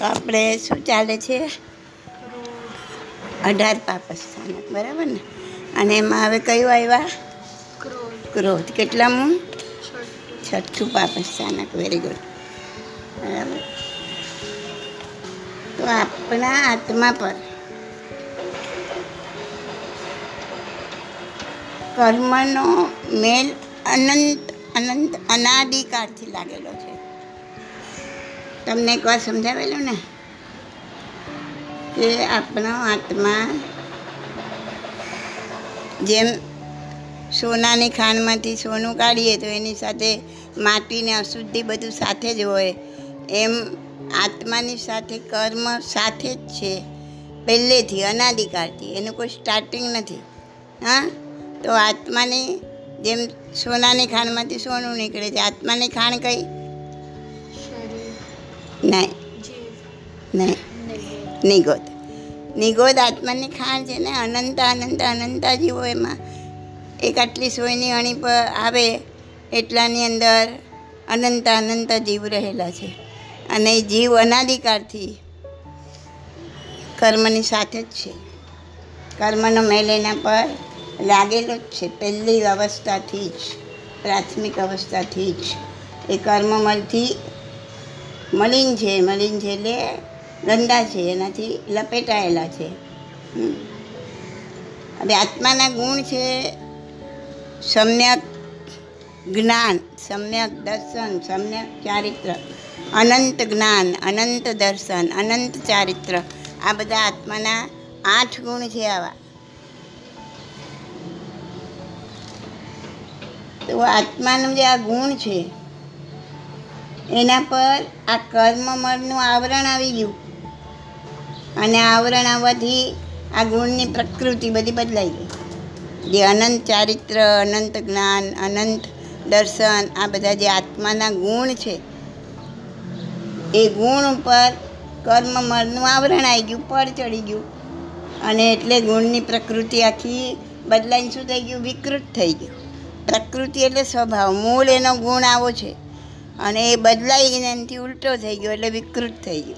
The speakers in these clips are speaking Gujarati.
તો આપણે શું ચાલે છે? અઢાર પાપ સ્થાનક બરાબર ને? અને એમાં હવે કયું આવ્યા? ક્રોધ. કેટલામું? છઠ્ઠું પાપ સ્થાનક વેરી ગુડ બરાબર. તો આપણા આત્મા પર કર્મનો મેલ અનંત અનંત, અનાદિકાળથી લાગેલો છે. તમને એકવાર સમજાવેલું ને? કે આપણો આત્મા જેમ સોનાની ખાંડમાંથી સોનું કાઢીએ તો એની સાથે માટીને અશુદ્ધિ બધું સાથે જ હોય. એમ આત્માની સાથે કર્મ સાથે જ છે. પહેલેથી અનાદિકાળથી એનું કોઈ સ્ટાર્ટિંગ નથી. હા? તો આત્માની જેમ સોનાની ખાંડમાંથી સોનું નીકળે છે. આત્માની ખાંડ કઈ? નહીં. નહીં. નિગોદ નિગોદ આત્માની ખાણ છે ને, અનંત અનંત, અનંતા જીવો એમાં. એક આટલી સોયની અણી પર આવે, એટલાની અંદર અનંત અનંત જીવ રહેલા છે. અને એ જીવ અનાધિકારથી કર્મની સાથે જ છે. કર્મનો મેલ એના પર લાગેલો જ છે. પહેલી અવસ્થાથી જ, પ્રાથમિક અવસ્થાથી જ. એ કર્મમલથી મલિન છે મલિન છે એટલે ગંદા છે, એનાથી લપેટાયેલા છે. હવે આત્માના ગુણ છે, સમ્યક જ્ઞાન, સમ્યક દર્શન, સમ્યક ચારિત્ર, અનંત જ્ઞાન, અનંત દર્શન, અનંત ચારિત્ર. આ બધા આત્માના આઠ ગુણ છે આવા. તો આત્માનું જે આ ગુણ છે એના પર આ કર્મમળનું આવરણ આવી ગયું. અને આવરણ આવવાથી આ ગુણની પ્રકૃતિ બધી બદલાઈ ગઈ. જે અનંત ચારિત્ર, અનંત જ્ઞાન, અનંત દર્શન, આ બધા જે આત્માના ગુણ છે, એ ગુણ ઉપર કર્મમળનું આવરણ આવી ગયું પડ ચડી ગયું. અને એટલે ગુણની પ્રકૃતિ આખી બદલાઈને શું થઈ ગયું? વિકૃત થઈ ગયું પ્રકૃતિ એટલે સ્વભાવ. મૂળ એનો ગુણ આવો છે. અને એ બદલાઈ ગઈને એનાથી ઉલટો થઈ ગયો એટલે વિકૃત થઈ ગયો.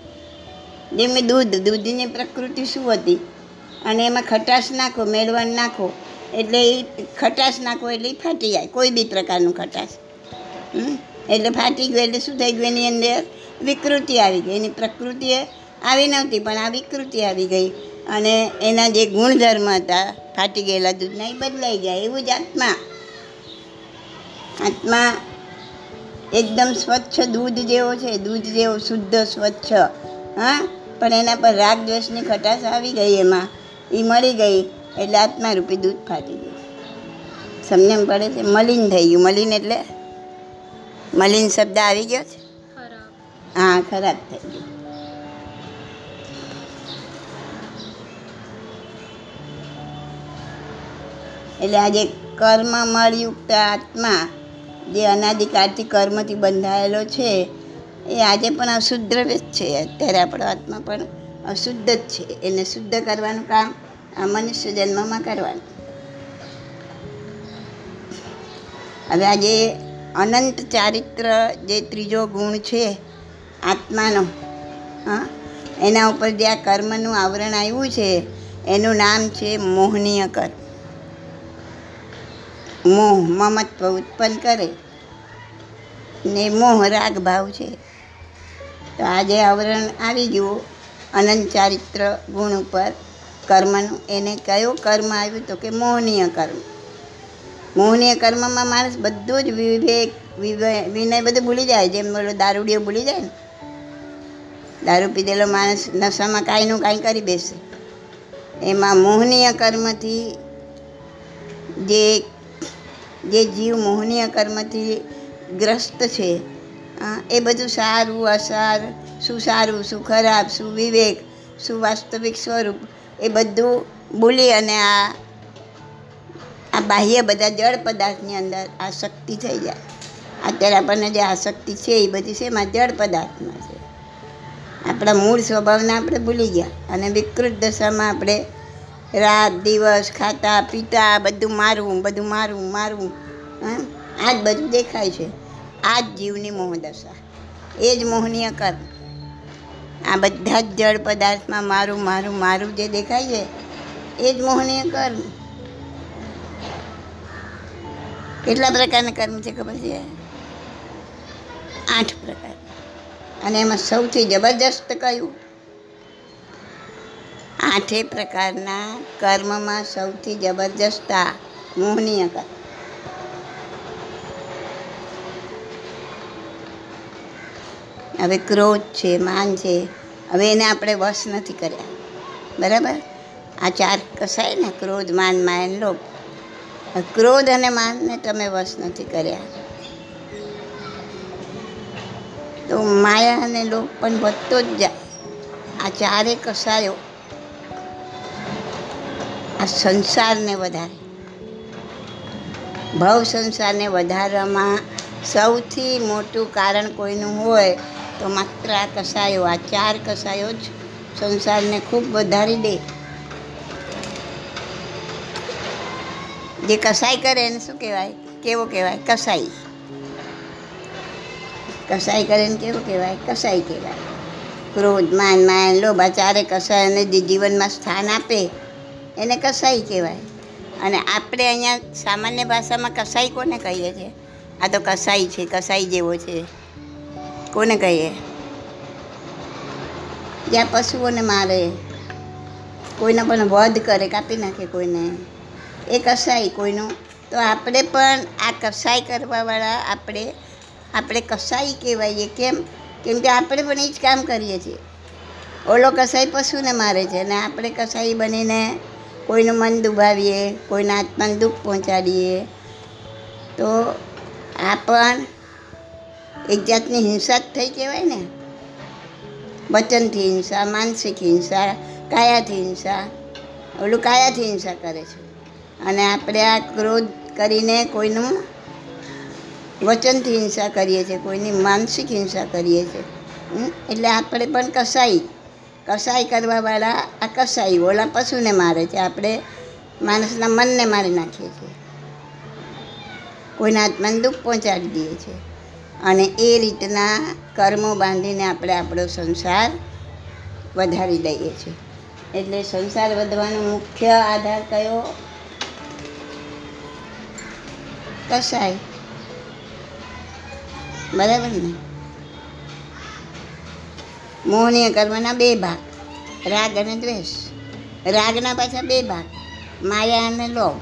જેમ દૂધ, દૂધની પ્રકૃતિ શું હતી? અને એમાં ખટાશ નાખો, મેળવણ નાખો, એટલે એ ખટાશ નાખો એટલે એ ફાટી જાય, કોઈ બી પ્રકારનું ખટાશ? એટલે ફાટી ગયું એટલે શું થઈ ગયું? એની અંદર વિકૃતિ આવી ગઈ. એની પ્રકૃતિ આવી નહોતી, પણ આ વિકૃતિ આવી ગઈ. અને એના જે ગુણધર્મ હતા, ફાટી ગયેલા દૂધના, એ બદલાઈ ગયા. એવું જ આત્મા. આત્મા એકદમ સ્વચ્છ દૂધ જેવો છે. દૂધ જેવો શુદ્ધ સ્વચ્છ. હા? પણ એના પર રાગ દ્વેષની ખટાશ આવી ગઈ એમાં. એ મળી ગઈ. એટલે આત્મારૂપી દૂધ ફાટી ગયું. સમજણ પડે છે મલિન થઈ ગયું. મલિન એટલે? મલિન શબ્દ આવી ગયો છે? હા ખરાબ થઈ ગયું. એટલે આજે કર્મ મળયુક્ત આત્મા જે અનાદિકાળથી કર્મથી બંધાયેલો છે, એ આજે પણ અશુદ્ધ જ છે. અત્યારે આપણો આત્મા પણ અશુદ્ધ જ છે. એને શુદ્ધ કરવાનું કામ આ મનુષ્ય જન્મમાં કરવાનું. હવે આજે અનંત ચારિત્ર જે ત્રીજો ગુણ છે, આત્માનો, હા, એના ઉપર જે આ કર્મનું આવરણ આવ્યું છે, એનું નામ છે મોહનીય કર્મ મોહ મમત્વ ઉત્પન્ન કરે ને મોહ રાગ ભાવ છે. તો આજે આવરણ આવી ગયું અનંત ચારિત્ર ગુણ ઉપર. કર્મનું એને કયો કર્મ આવ્યું તો કે મોહનીય કર્મ. મોહનીય કર્મમાં માણસ બધું જ વિવેક, વિવે- વિનય બધું ભૂલી જાય. જેમ બોલો દારૂડીઓ ભૂલી જાય ને. દારૂ પીધેલો માણસ નશામાં કાંઈનું કાંઈ કરી બેસે. એમાં મોહનીય કર્મથી જે જે જીવ મોહનીય કર્મથી ગ્રસ્ત છે એ બધું સારું, અસાર, શું સારું, શું ખરાબ, શું વિવેક, શું વાસ્તવિક સ્વરૂપ, એ બધું ભૂલી અને આ આ બાહ્ય બધા જળ પદાર્થની અંદર આસક્તિ થઈ જાય. અત્યારે આપણને જે આસક્તિ છે, એ બધી શેમાં જળ પદાર્થમાં છે. આપણા મૂળ સ્વભાવને આપણે ભૂલી ગયા અને વિકૃત દશામાં આપણે રાત દિવસ ખાતા, પીતા, બધું મારું બધું મારું મારું હા? આ જ બધું દેખાય છે. આ જ જીવની મોહદશા એ જ મોહનીય કર. આ બધા જ જળ પદાર્થમાં મારું મારું મારું જે દેખાય છે, એ જ મોહનીય કર. કેટલા પ્રકારના કર્મ છે ખબર છે? આઠ પ્રકાર. અને એમાં સૌથી જબરજસ્ત કયું? આઠે પ્રકારના કર્મમાં સૌથી જબરજસ્ત આ મોહનીય કર્મ. હવે ક્રોધ છે, માન છે, હવે એને આપણે વશ નથી કર્યા. બરાબર? આ ચાર કસાય ને, ક્રોધ, માન માયન લોભ. ક્રોધ અને માનને તમે વશ નથી કર્યા. તો માયા અને લોભ પણ વધતો જ જાય. આ ચારે કસાયો આ સંસારને વધારે. ભવ સંસારને વધારવામાં સૌથી મોટું કારણ કોઈનું હોય તો માત્ર આ કસાયો, આ ચાર કસાયો જ સંસારને ખૂબ વધારી દે. જે કસાઈ કરે એને શું કહેવાય? કેવો કહેવાય? કસાઈ. કસાઈ કરે ને કેવું કહેવાય? કસાઈ કહેવાય. ક્રોધ, માન માન ચારે કસાયને જે જીવનમાં સ્થાન આપે એને કસાઈ કહેવાય. અને આપણે અહીંયા સામાન્ય ભાષામાં કસાઈ કોને કહીએ છીએ? આ તો કસાઈ છે, કસાઈ જેવો છે. કોને કહીએ? જ્યાં પશુઓને મારે, કોઈને પણ વધ કરે, કાપી નાખે કોઈને. એ કસાઈ કોઈનું. તો આપણે પણ આ કસાઈ કરવાવાળા આપણે આપણે કસાઈ કહેવાઈએ. કેમ? કેમ કે આપણે પણ એ જ કામ કરીએ છીએ. ઓલો કસાઈ પશુને મારે છે અને આપણે કસાઈ બનીને કોઈનું મન દુભાવીએ, કોઈના આત્માને દુઃખ પહોંચાડીએ, તો આ પણ એક જાતની હિંસા જ થઈ કહેવાય ને. વચનથી હિંસા, માનસિક હિંસા, કાયાથી હિંસા, ઓલું કાયાથી હિંસા કરે છે. અને આપણે આ ક્રોધ કરીને કોઈનું વચનથી હિંસા કરીએ છીએ, કોઈની માનસિક હિંસા કરીએ છીએ? એટલે આપણે પણ કસાઈ કસાઈ કરવાવાળા આ કસાઈ ઓલા પશુને મારે છે. આપણે માણસના મનને મારી નાખીએ છીએ. કોઈના આત્માને દુઃખ પહોંચાડી દઈએ છીએ. અને એ રીતના કર્મો બાંધીને આપણે આપણો સંસાર વધારી દઈએ છીએ. એટલે સંસાર વધવાનો મુખ્ય આધાર કયો? કસાય બરાબર ને? મોહનીય કર્મના બે ભાગ, રાગ અને દ્વેષ. રાગના પાછા બે ભાગ, માયા અને લોભ,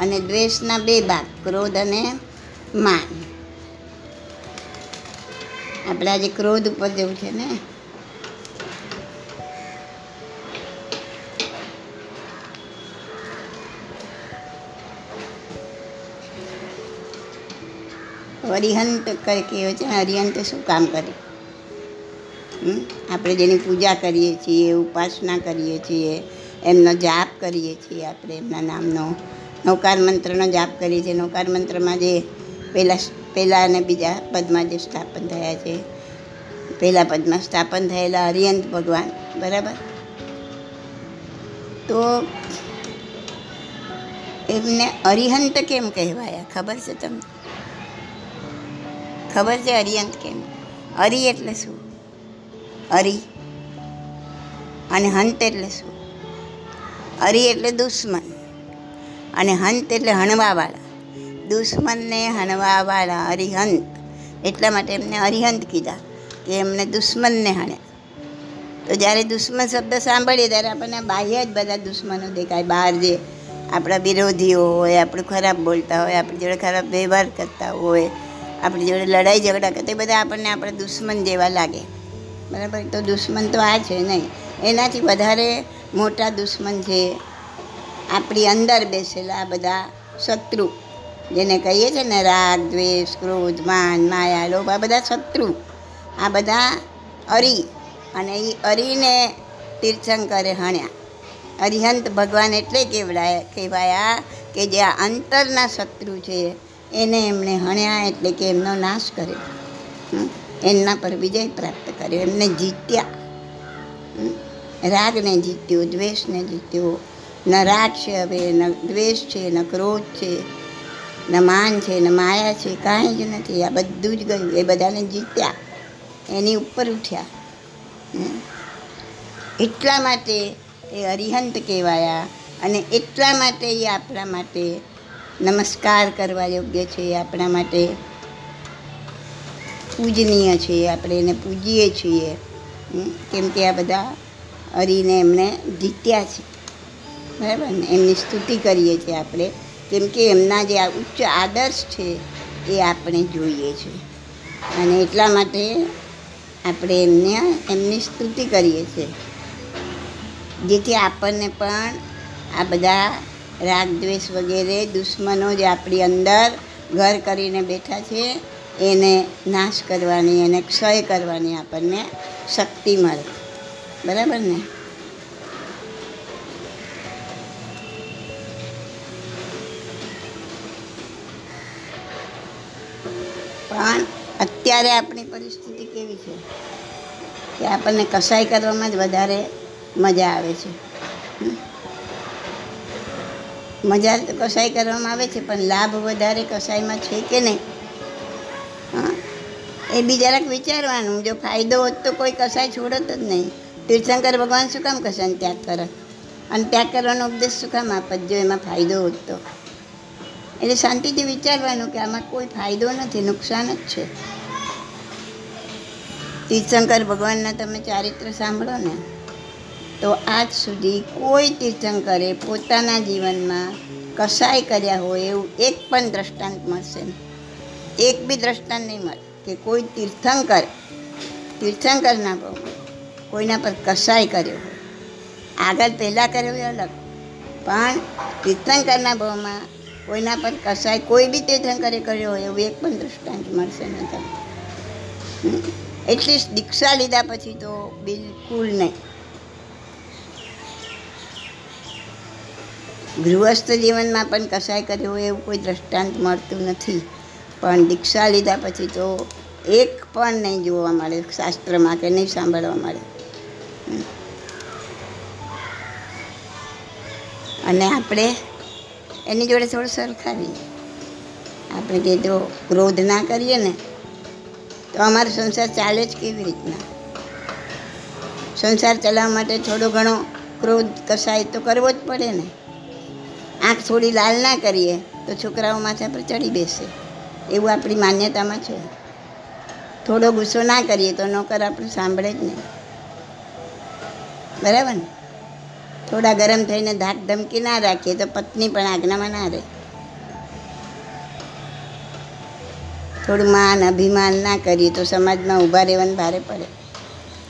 અને દ્વેષના બે ભાગ, ક્રોધ અને માન. આપણે આજે ક્રોધ ઉપર જવું છે ને? હરિહંત કઈ કહ્યું છે? ને અરિહંત શું કામ કરે? હમ? આપણે જેની પૂજા કરીએ છીએ, ઉપાસના કરીએ છીએ, એમનો જાપ કરીએ છીએ આપણે, એમના નામનો નૌકાર મંત્રનો જાપ કરીએ છીએ. નૌકાર મંત્રમાં જે પહેલાં પહેલાં અને બીજા પદમાં જે સ્થાપન થયા છે, પહેલાં પદમાં સ્થાપન થયેલા હરિયંત ભગવાન, બરાબર? તો એમને અરિહંત કેમ કહેવાયા? ખબર છે તમને? ખબર છે અરિયંત કેમ? અરી એટલે શું? અરી. અને હંત એટલે શું? અરી એટલે દુશ્મન. અને હંત એટલે હણવાવાળા. દુશ્મનને હણવાવાળા અરિહંત. એટલા માટે એમને અરિહંત કીધા કે એમને દુશ્મનને હણે. તો જ્યારે દુશ્મન શબ્દ સાંભળીએ ત્યારે આપણને બાહ્ય જ બધા દુશ્મનો દેખાય. બહાર જે આપણા વિરોધીઓ હોય, આપણું ખરાબ બોલતા હોય, આપણી જોડે ખરાબ વ્યવહાર કરતા હોય, આપણી જોડે લડાઈ ઝઘડા કરતા એ બધા આપણને આપણે દુશ્મન જેવા લાગે. બરાબર? તો દુશ્મન તો આ છે નહીં. એનાથી વધારે મોટા દુશ્મન છે આપણી અંદર બેસેલા બધા શત્રુ, જેને કહીએ છીએ ને રાગ, દ્વેષ, ક્રોધ, માન, માયા, લોભ, આ બધા શત્રુ, આ બધા અરી અને એ અરીને તીર્થંકરે હણ્યા. અરિહંત ભગવાન એટલે કેવડાય કહેવાયા કે જે આ અંતરના શત્રુ છે, એને એમણે હણ્યા એટલે કે એમનો નાશ કર્યો? એમના પર વિજય પ્રાપ્ત કર્યો. એમને જીત્યા. રાગને જીત્યો, દ્વેષને જીત્યો. ન રાગ છે હવે, ન દ્વેષ છે, ન ક્રોધ છે, ન માન છે, ન માયા છે, કાંઈ જ નથી. આ બધું જ ગયું. એ બધાને જીત્યા. એની ઉપર ઉઠ્યા. એટલા માટે એ અરિહંત કહેવાયા અને એટલા માટે એ આપણા માટે નમસ્કાર કરવા યોગ્ય છે, આપણા માટે પૂજનીય છે આપણે એને પૂજીએ છીએ. કેમ કે આ બધા હરીને એમણે જીત્યા છે. બરાબર ને? એમની સ્તુતિ કરીએ છીએ આપણે. કેમ કે એમના જે આ ઉચ્ચ આદર્શ છે, એ આપણે જોઈએ છે. અને એટલા માટે આપણે એમને, એમની સ્તુતિ કરીએ છીએ. જેથી આપણને પણ આ બધા રાગ દ્વેષ વગેરે દુશ્મનો જે આપણી અંદર ઘર કરીને બેઠા છે એને નાશ કરવાની એને ક્ષય કરવાની આપણને શક્તિ મળે. બરાબર ને? પણ અત્યારે આપણી પરિસ્થિતિ કેવી છે? કે આપણને કસાઈ કરવામાં જ વધારે મજા આવે છે. મજા કસાઈ કરવામાં આવે છે, પણ લાભ વધારે કસાઈમાં છે કે નહીં? એ બી જરાક વિચારવાનું. જો ફાયદો હોત તો કોઈ કસાય છોડત જ નહીં. તીર્થંકર ભગવાન શું કામ કસાયને ત્યાગ કરે? અને ત્યાગ કરવાનો ઉપદેશ શું કામ આપત જો એમાં ફાયદો હોત તો. એટલે શાંતિથી વિચારવાનું કે આમાં કોઈ ફાયદો નથી, નુકસાન જ છે. તીર્થંકર ભગવાનના તમે ચારિત્ર સાંભળો ને, તો આજ સુધી કોઈ તીર્થંકરે પોતાના જીવનમાં કસાય કર્યા હોય એવું એક પણ દ્રષ્ટાંત મળશે એક બી દ્રષ્ટાંત નહીં મળે. કે કોઈ તીર્થંકર તીર્થંકરના કોઈના પર કસાય કર્યો હોય. આગળ પહેલાં કર્યો એ અલગ. પણ તીર્થંકરના ભાવમાં કોઈના પર કસાય કોઈ બી તીર્થંકરે કર્યો હોય એવું એક પણ દૃષ્ટાંત મળશે નહીં તમને. એટલીસ્ટ દીક્ષા લીધા પછી તો બિલકુલ નહીં. ગૃહસ્થ જીવનમાં પણ કસાય કર્યો હોય એવું કોઈ દ્રષ્ટાંત મળતું નથી. પણ દીક્ષા લીધા પછી તો એક પણ નહીં જોવા મળે, શાસ્ત્રમાં કે નહીં સાંભળવા મળે. અને આપણે એની જોડે થોડું સરખાવીએ. આપણે કે જો ક્રોધ ના કરીએ ને, તો અમારો સંસાર ચાલે જ કેવી રીતના? સંસાર ચલાવવા માટે થોડો ઘણો ક્રોધ કસાય તો કરવો જ પડે ને. આંખ થોડી લાલ ના કરીએ, તો છોકરાઓ માથા પર ચડી બેસે. એવું આપણી માન્યતામાં છે. થોડો ગુસ્સો ના કરીએ તો નોકર આપણું સાંભળે જ નહીં. બરાબર ને? થોડા ગરમ થઈને ધાક ધમકી ના રાખીએ તો પત્ની પણ આજ્ઞામાં ના રહે. થોડું માન, અભિમાન ના કરીએ તો સમાજમાં ઊભા રહેવાનું ભારે પડે.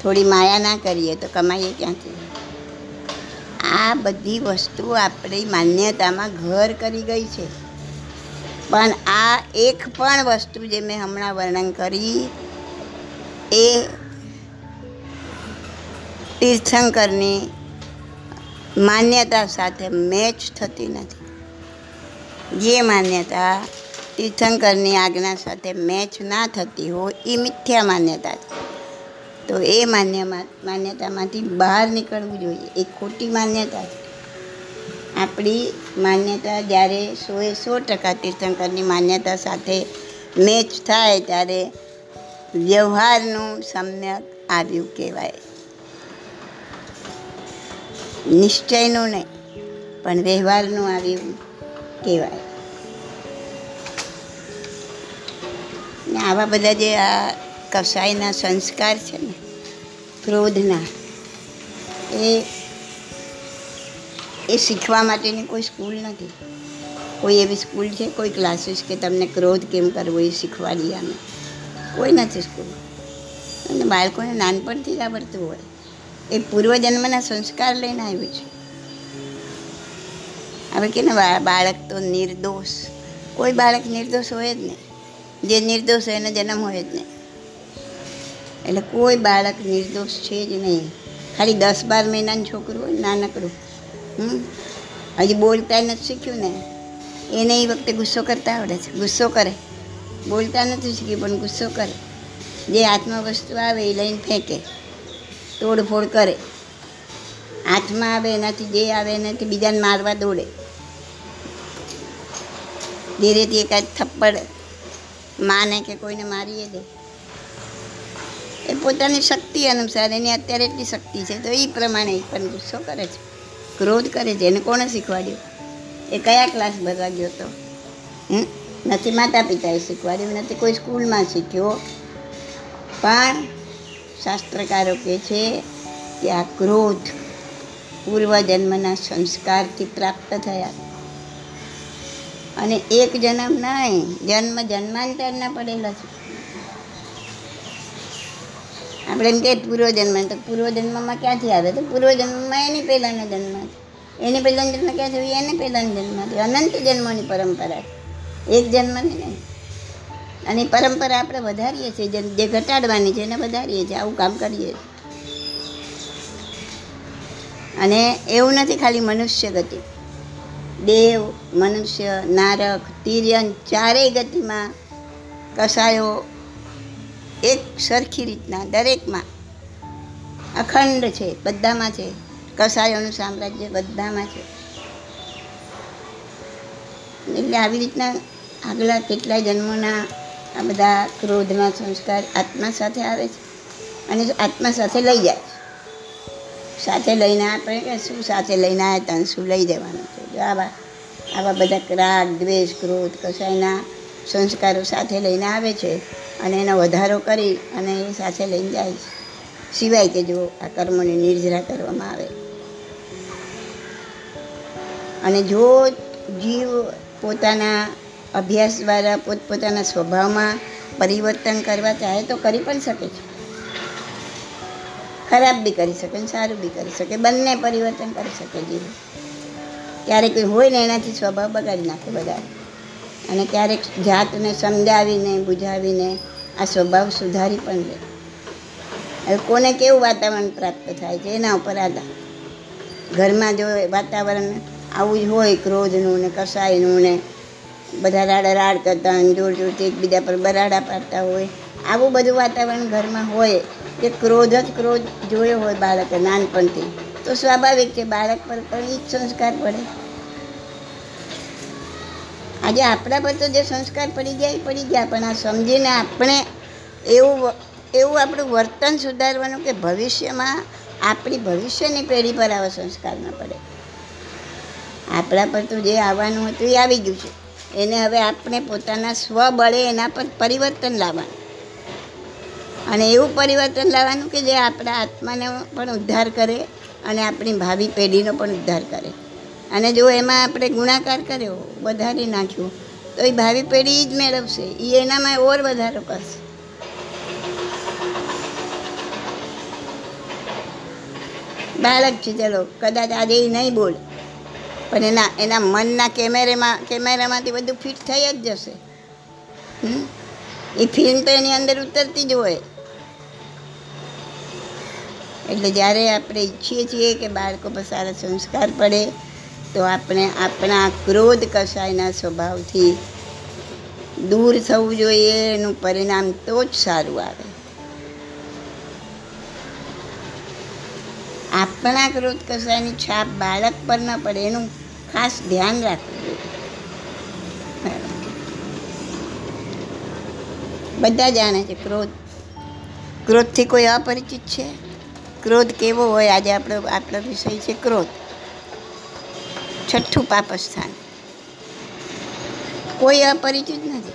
થોડી માયા ના કરીએ તો કમાઈએ ક્યાંથી? આ બધી વસ્તુ આપણી માન્યતામાં ઘર કરી ગઈ છે. પણ આ એક પણ વસ્તુ જે મેં હમણાં વર્ણન કરી એ તીર્થંકરની માન્યતા સાથે મેચ થતી નથી. જે માન્યતા તીર્થંકરની આજ્ઞા સાથે મેચ ના થતી હોય એ મિથ્યા માન્યતા છે. તો એ માન્યમાં માન્યતામાંથી બહાર નીકળવું જોઈએ. એ ખોટી માન્યતા છે. આપણી માન્યતા જ્યારે સોએ સો ટકા તીર્થંકરની માન્યતા સાથે મેચ થાય ત્યારે વ્યવહારનું સમ્યક આવ્યું કહેવાય. નિશ્ચયનું નહીં, પણ વ્યવહારનું આવ્યું કહેવાય. ને આવા બધા જે આ કસાયના સંસ્કાર છે ને, ક્રોધના, એ એ શીખવા માટેની કોઈ સ્કૂલ નથી. કોઈ એવી સ્કૂલ છે, કોઈ ક્લાસીસ કે તમને ક્રોધ કેમ કરવો એ શીખવાડી આને કોઈ નથી સ્કૂલ. અને બાળકોને નાનપણથી જ આવડતું હોય. એ પૂર્વજન્મના સંસ્કાર લઈને આવ્યું છે. હવે કે ને બાળક તો નિર્દોષ. કોઈ બાળક નિર્દોષ હોય જ નહીં. જે નિર્દોષ હોય એને જન્મ હોય જ નહીં. એટલે કોઈ બાળક નિર્દોષ છે જ નહીં. ખાલી દસ બાર મહિનાનું છોકરું હોય નાનકડું. હજી બોલતા નથી શીખ્યું ને. એને એ વખતે ગુસ્સો કરતા આવડે છે. ગુસ્સો કરે. બોલતા નથી શીખ્યું, પણ ગુસ્સો કરે. જે હાથમાં વસ્તુ આવે એ લઈને ફેંકે. તોડફોડ કરે. હાથમાં આવે એનાથી, જે આવે એનાથી બીજાને મારવા દોડે. ધીરેથી એકાદ થપ્પડ માને કે કોઈને મારીએ દે. એ પોતાની શક્તિ અનુસાર, એની અત્યારે એટલી શક્તિ છે, તો એ પ્રમાણે પણ ગુસ્સો કરે છે. ક્રોધ કરે છે. એને કોણે શીખવાડ્યું? એ કયા ક્લાસ ભરવા ગયો હતો? નથી માતા પિતાએ શીખવાડ્યું. નથી કોઈ સ્કૂલમાં શીખ્યો. પણ શાસ્ત્રકારો કહે છે કે આ ક્રોધ પૂર્વજન્મના સંસ્કારથી પ્રાપ્ત થયા. અને એક જન્મ નહીં, જન્મ જન્માંતરના પડેલા છે. આપણે એમ કે પૂર્વજન્મ તો પૂર્વજન્મમાં ક્યાંથી આવે? તો પૂર્વજન્મમાં એની પહેલાંનો જન્મ એની પહેલાંનો જન્મ ક્યાં થયો એને પહેલાંનો જન્મ થયો અનંત જન્મોની પરંપરા એક જન્મની નહીં અને પરંપરા આપણે વધારીએ છીએ. જે ઘટાડવાની છે, એને વધારીએ છીએ. આવું કામ કરીએ છીએ. અને એવું નથી ખાલી મનુષ્ય ગતિ. દેવ, મનુષ્ય, નારક, તિર્યન, ચારેય ગતિમાં કસાયો એક સરખી રીતના દરેકમાં અખંડ છે, બધામાં છે. કસાયોનું સામ્રાજ્ય બધામાં છે. એટલે આવી રીતના આગલા કેટલાય જન્મોના આ બધા ક્રોધના સંસ્કાર આત્મા સાથે આવે છે અને આત્મા સાથે લઈ જાય સાથે લઈને આપણે કે શું સાથે લઈને આવ્યા તને શું લઈ જવાનું છે? આવા આવા બધા રાગ દ્વેષ, ક્રોધ, કસાયના સંસ્કારો સાથે લઈને આવે છે અને એનો વધારો કરી અને એ સાથે લઈને જાય છે. સિવાય કે જો આ કર્મોની નિર્જરા કરવામાં આવે. અને જો જીવ પોતાના અભ્યાસ દ્વારા પોતપોતાના સ્વભાવમાં પરિવર્તન કરવા ચાહે તો કરી પણ શકે છે. ખરાબ બી કરી શકે સારું બી કરી શકે. બંને પરિવર્તન કરી શકે જીવ. ક્યારેક કોઈ હોય ને એનાથી સ્વભાવ બગાડી નાખે બધા અને ક્યારેક જાતને સમજાવીને, બુજાવીને આ સ્વભાવ સુધારી પણ લે. હવે કોને કેવું વાતાવરણ પ્રાપ્ત થાય છે, એના ઉપર આધાર. ઘરમાં જો વાતાવરણ આવું જ હોય ક્રોધનું ને કસાયનું ને બધા રાડા રાડ કરતા હોય જોર જોરથી એકબીજા પર બરાડા પાડતા હોય, આવું બધું વાતાવરણ ઘરમાં હોય કે ક્રોધ જ ક્રોધ જોયો હોય બાળકે નાનપણથી. તો સ્વાભાવિક છે, બાળક પર પણ એ જ સંસ્કાર પડે. આજે આપણા પર તો જે સંસ્કાર પડી ગયા એ પડી ગયા, પણ આ સમજીને આપણે એવું એવું આપણું વર્તન સુધારવાનું કે ભવિષ્યમાં આપણી ભવિષ્યની પેઢી પર આવા સંસ્કાર ન પડે. આપણા પર તો જે આવવાનું હતું એ આવી ગયું છે. એને હવે આપણે પોતાના સ્વબળે એના પર પરિવર્તન લાવવાનું. અને એવું પરિવર્તન લાવવાનું કે જે આપણા આત્માને પણ ઉદ્ધાર કરે અને આપણી ભાવિ પેઢીનો પણ ઉદ્ધાર કરે. અને જો એમાં આપણે ગુણાકાર કર્યો, વધારી નાખ્યું, તો એ ભાવિ પેઢી જ મેળવશે. એ એનામાં ઓર વધારો કરશે. બાળક છે, ચલો, કદાચ આજે એ નહીં બોલે, પણ એના એના મનના કેમેરામાં, કેમેરામાંથી બધું ફિટ થઈ જ જશે? એ ફિલ્મ તો એની અંદર ઉતરતી જ હોય. એટલે જ્યારે આપણે ઈચ્છીએ છીએ કે બાળકો પર સારા સંસ્કાર પડે તો આપણે આપણા ક્રોધ કસાયના સ્વભાવથી દૂર થવું જોઈએ, એનું પરિણામ તો જ સારું આવે. આપણા ક્રોધ કસાયની છાપ બાળક પર ન પડે, એનું ખાસ ધ્યાન રાખવું બધા જાણે છે ક્રોધ. ક્રોધથી કોઈ અપરિચિત છે? ક્રોધ કેવો હોય? આજે આપણો આપણો વિષય છે ક્રોધ. છઠ્ઠું પાપસ્થાન કોઈ અપરિચિત નથી.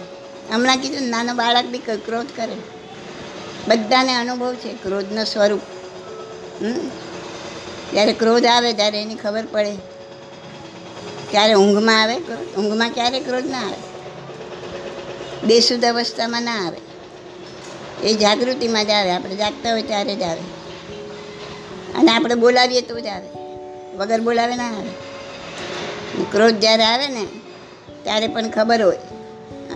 હમણાં કીધું નાનો બાળક બી ક્રોધ કરે. બધાને અનુભવ છે ક્રોધનો સ્વરૂપ? જ્યારે ક્રોધ આવે, ત્યારે એની ખબર પડે. ત્યારે ઊંઘમાં આવે ઊંઘમાં ક્યારે ક્રોધ ના આવે? બેસુદ અવસ્થામાં ના આવે. એ જાગૃતિમાં જ આવે. આપણે જાગતા હોય ત્યારે જ આવે. અને આપણે બોલાવીએ તો જ આવે. વગર બોલાવે ના આવે. ક્રોધ જ્યારે આવે ને, ત્યારે પણ ખબર હોય.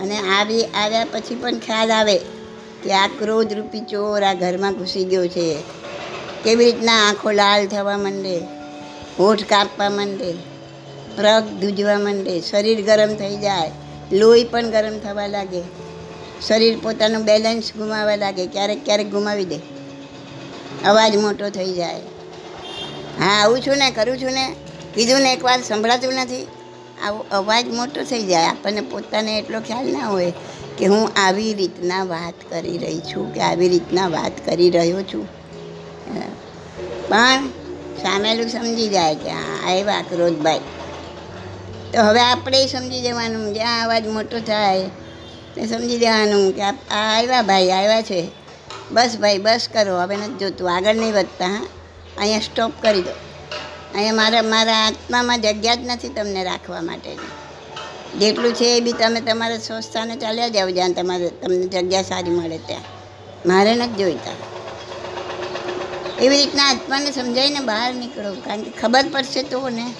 અને આવી આવ્યા પછી પણ ખ્યાલ આવે કે આ ક્રોધ રૂપી ચોર આ ઘરમાં ઘૂસી ગયો છે. કેવી રીતના આંખો લાલ થવા માંડે, હોઠ કાપવા માંડે પ્રગ ધૂજવા માંડે, શરીર ગરમ થઈ જાય, લોહી પણ ગરમ થવા લાગે. શરીર પોતાનું બેલેન્સ ગુમાવવા લાગે, ક્યારેક ક્યારેક ગુમાવી દે. અવાજ મોટો થઈ જાય. હા, આવું છું ને, કરું છું ને કીધું ને એકવાર સંભળાતું નથી. આવો અવાજ મોટો થઈ જાય, આપણને પોતાને એટલો ખ્યાલ ના હોય કે હું આવી રીતના વાત કરી રહી છું, કે આવી રીતના વાત કરી રહ્યો છું. પણ સામેલું સમજી જાય કે હા આવ્યા ક્રોધભાઈ તો હવે આપણે સમજી જવાનું જ્યાં અવાજ મોટો થાય, તે સમજી દેવાનું કે આ આવ્યા ભાઈ, આવ્યા છે. બસ ભાઈ, બસ કરો, હવે નથી જોતું, આગળ નહીં વધતા, હા. અહીંયા સ્ટોપ કરી દો. અહીંયા મારા મારા આત્મામાં જગ્યા જ નથી તમને રાખવા માટેની. જેટલું છે એ બી તમે તમારા સંસ્થાને ચાલ્યા જાઓ જ્યાં તમારે તમને જગ્યા સારી મળે ત્યાં. મારે નથી જોઈતા. એવી રીતના આત્માને સમજાવીને બહાર નીકળો, કારણ કે ખબર પડશે તો ને.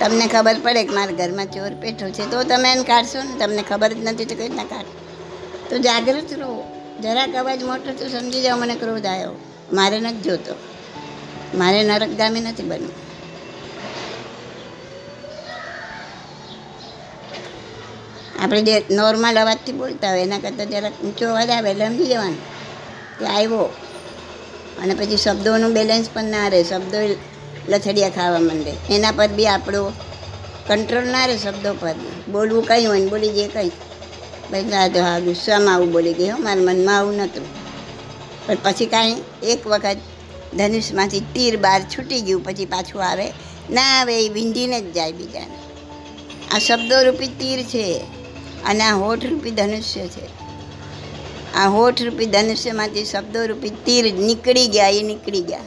તમને ખબર પડે કે મારા ઘરમાં ચોર પેઠો છે, તો તમે એને કાઢશો ને, તમને ખબર જ નથી તો કઈ રીતના કાઢો. તો જાગૃત રહો. જરાક અવાજ મોટો તો સમજી જાઓ, મને ક્રોધ આવ્યો. મારે નથી જોતો. મારે નરકગામી નથી બનવું. આપણે જે નોર્મલ અવાજથી બોલતા હોય, એના કરતાં જરાક ઊંચો અવાજ આવે એટલે સમજી જવાનું. કે આવ્યો અને પછી શબ્દોનું બેલેન્સ પણ ના રહે, શબ્દો લથડિયા ખાવા માંડે. એના પર બી આપણો કંટ્રોલ ના રહે શબ્દો પર. બોલવું કંઈ હોય ને બોલી જઈએ કંઈ. પછી આ તો હા ગુસ્સામાં આવું બોલી ગઈ હો, મારા મનમાં આવું નહોતું. પણ પછી કાંઈ એક વખત ધનુષમાંથી તીર બહાર છૂટી ગયું, પછી પાછું આવે. ના આવે એ વિંધીને જ જાય બીજાને. આ શબ્દોરૂપી તીર છે અને આ હોઠરૂપી ધનુષ્ય છે. આ હોઠરૂપી ધનુષ્યમાંથી શબ્દોરૂપી તીર નીકળી ગયા, એ નીકળી ગયા.